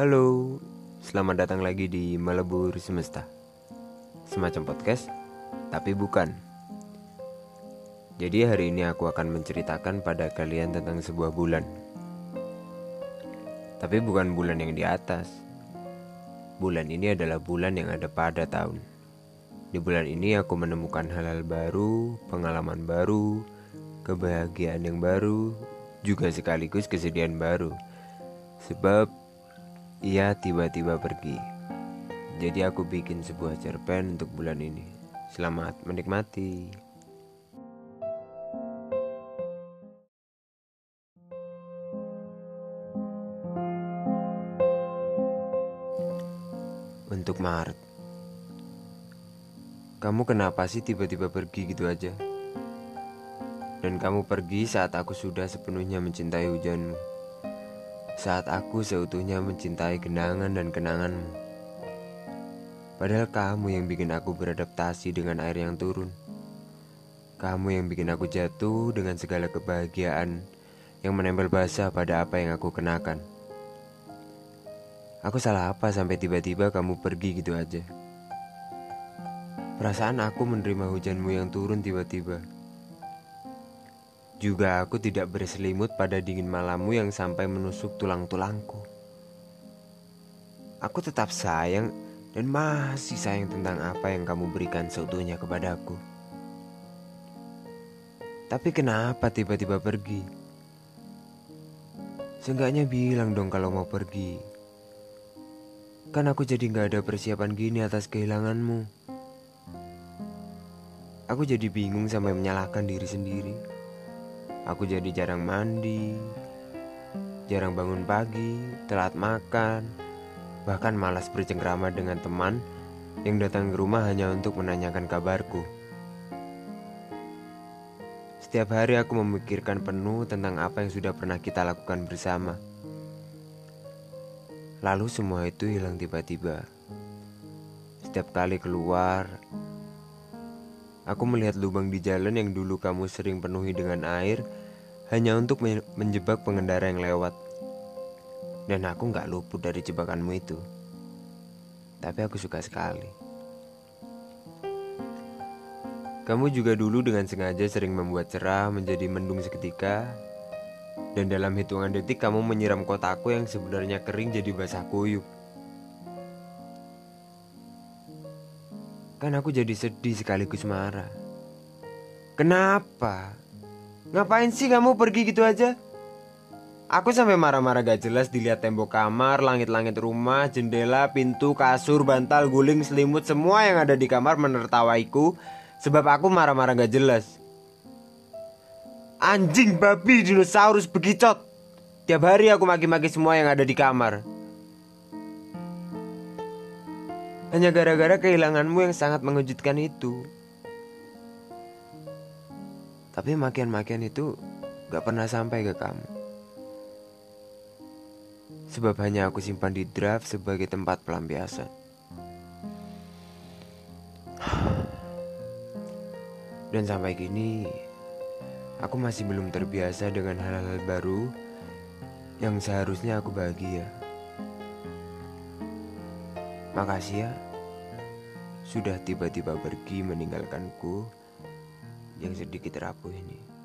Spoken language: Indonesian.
Halo, selamat datang lagi di Melebur Semesta. Semacam podcast, tapi bukan. Jadi hari ini aku akan menceritakan pada kalian tentang sebuah bulan. Tapi bukan bulan yang di atas. Bulan ini adalah bulan yang ada pada tahun. Di bulan ini aku menemukan hal-hal baru, pengalaman baru, kebahagiaan yang baru, juga sekaligus kesedihan baru. Sebab ia tiba-tiba pergi. Jadi aku bikin sebuah cerpen untuk bulan ini. Selamat menikmati. Untuk Maret. Kamu kenapa sih tiba-tiba pergi gitu aja? Dan kamu pergi saat aku sudah sepenuhnya mencintai hujanmu saat aku seutuhnya mencintai genangan dan kenanganmu. Padahal kamu yang bikin aku beradaptasi dengan air yang turun. Kamu yang bikin aku jatuh dengan segala kebahagiaan yang menempel basah pada apa yang aku kenakan. Aku salah apa sampai tiba-tiba kamu pergi gitu aja? Perasaan aku menerima hujanmu yang turun tiba-tiba. Juga aku tidak berselimut pada dingin malammu yang sampai menusuk tulang-tulangku. Aku tetap sayang dan masih sayang tentang apa yang kamu berikan seutuhnya kepadaku. Tapi kenapa tiba-tiba pergi? Seenggaknya bilang dong kalau mau pergi. Kan aku jadi gak ada persiapan gini atas kehilanganmu. Aku jadi bingung sampai menyalahkan diri sendiri. Aku jadi jarang mandi, jarang bangun pagi, telat makan, bahkan malas bercengkrama dengan teman yang datang ke rumah hanya untuk menanyakan kabarku. Setiap hari aku memikirkan penuh tentang apa yang sudah pernah kita lakukan bersama. Lalu semua itu hilang tiba-tiba. Setiap kali keluar, Aku melihat lubang di jalan yang dulu kamu sering penuhi dengan air hanya untuk menjebak pengendara yang lewat. Dan aku gak luput dari jebakanmu itu. Tapi aku suka sekali. Kamu juga dulu dengan sengaja sering membuat cerah menjadi mendung seketika dan dalam hitungan detik kamu menyiram kotaku yang sebenarnya kering jadi basah kuyup. Kan aku jadi sedih sekaligus marah. Kenapa? Ngapain sih kamu pergi gitu aja? Aku sampai marah-marah gak jelas dilihat tembok kamar, langit-langit rumah, jendela, pintu, kasur, bantal, guling, selimut, semua yang ada di kamar menertawaiku sebab aku marah-marah gak jelas. Anjing, babi, dinosaurus, begicot. Tiap hari aku maki-maki semua yang ada di kamar. Hanya gara-gara kehilanganmu yang sangat mengejutkan itu. Tapi makian-makian itu gak pernah sampai ke kamu. Sebab hanya aku simpan di draft sebagai tempat pelampiasan. Dan sampai kini, aku masih belum terbiasa dengan hal-hal baru yang seharusnya aku bahagia. Makasih ya, sudah tiba-tiba pergi meninggalkanku yang sedikit rapuh ini.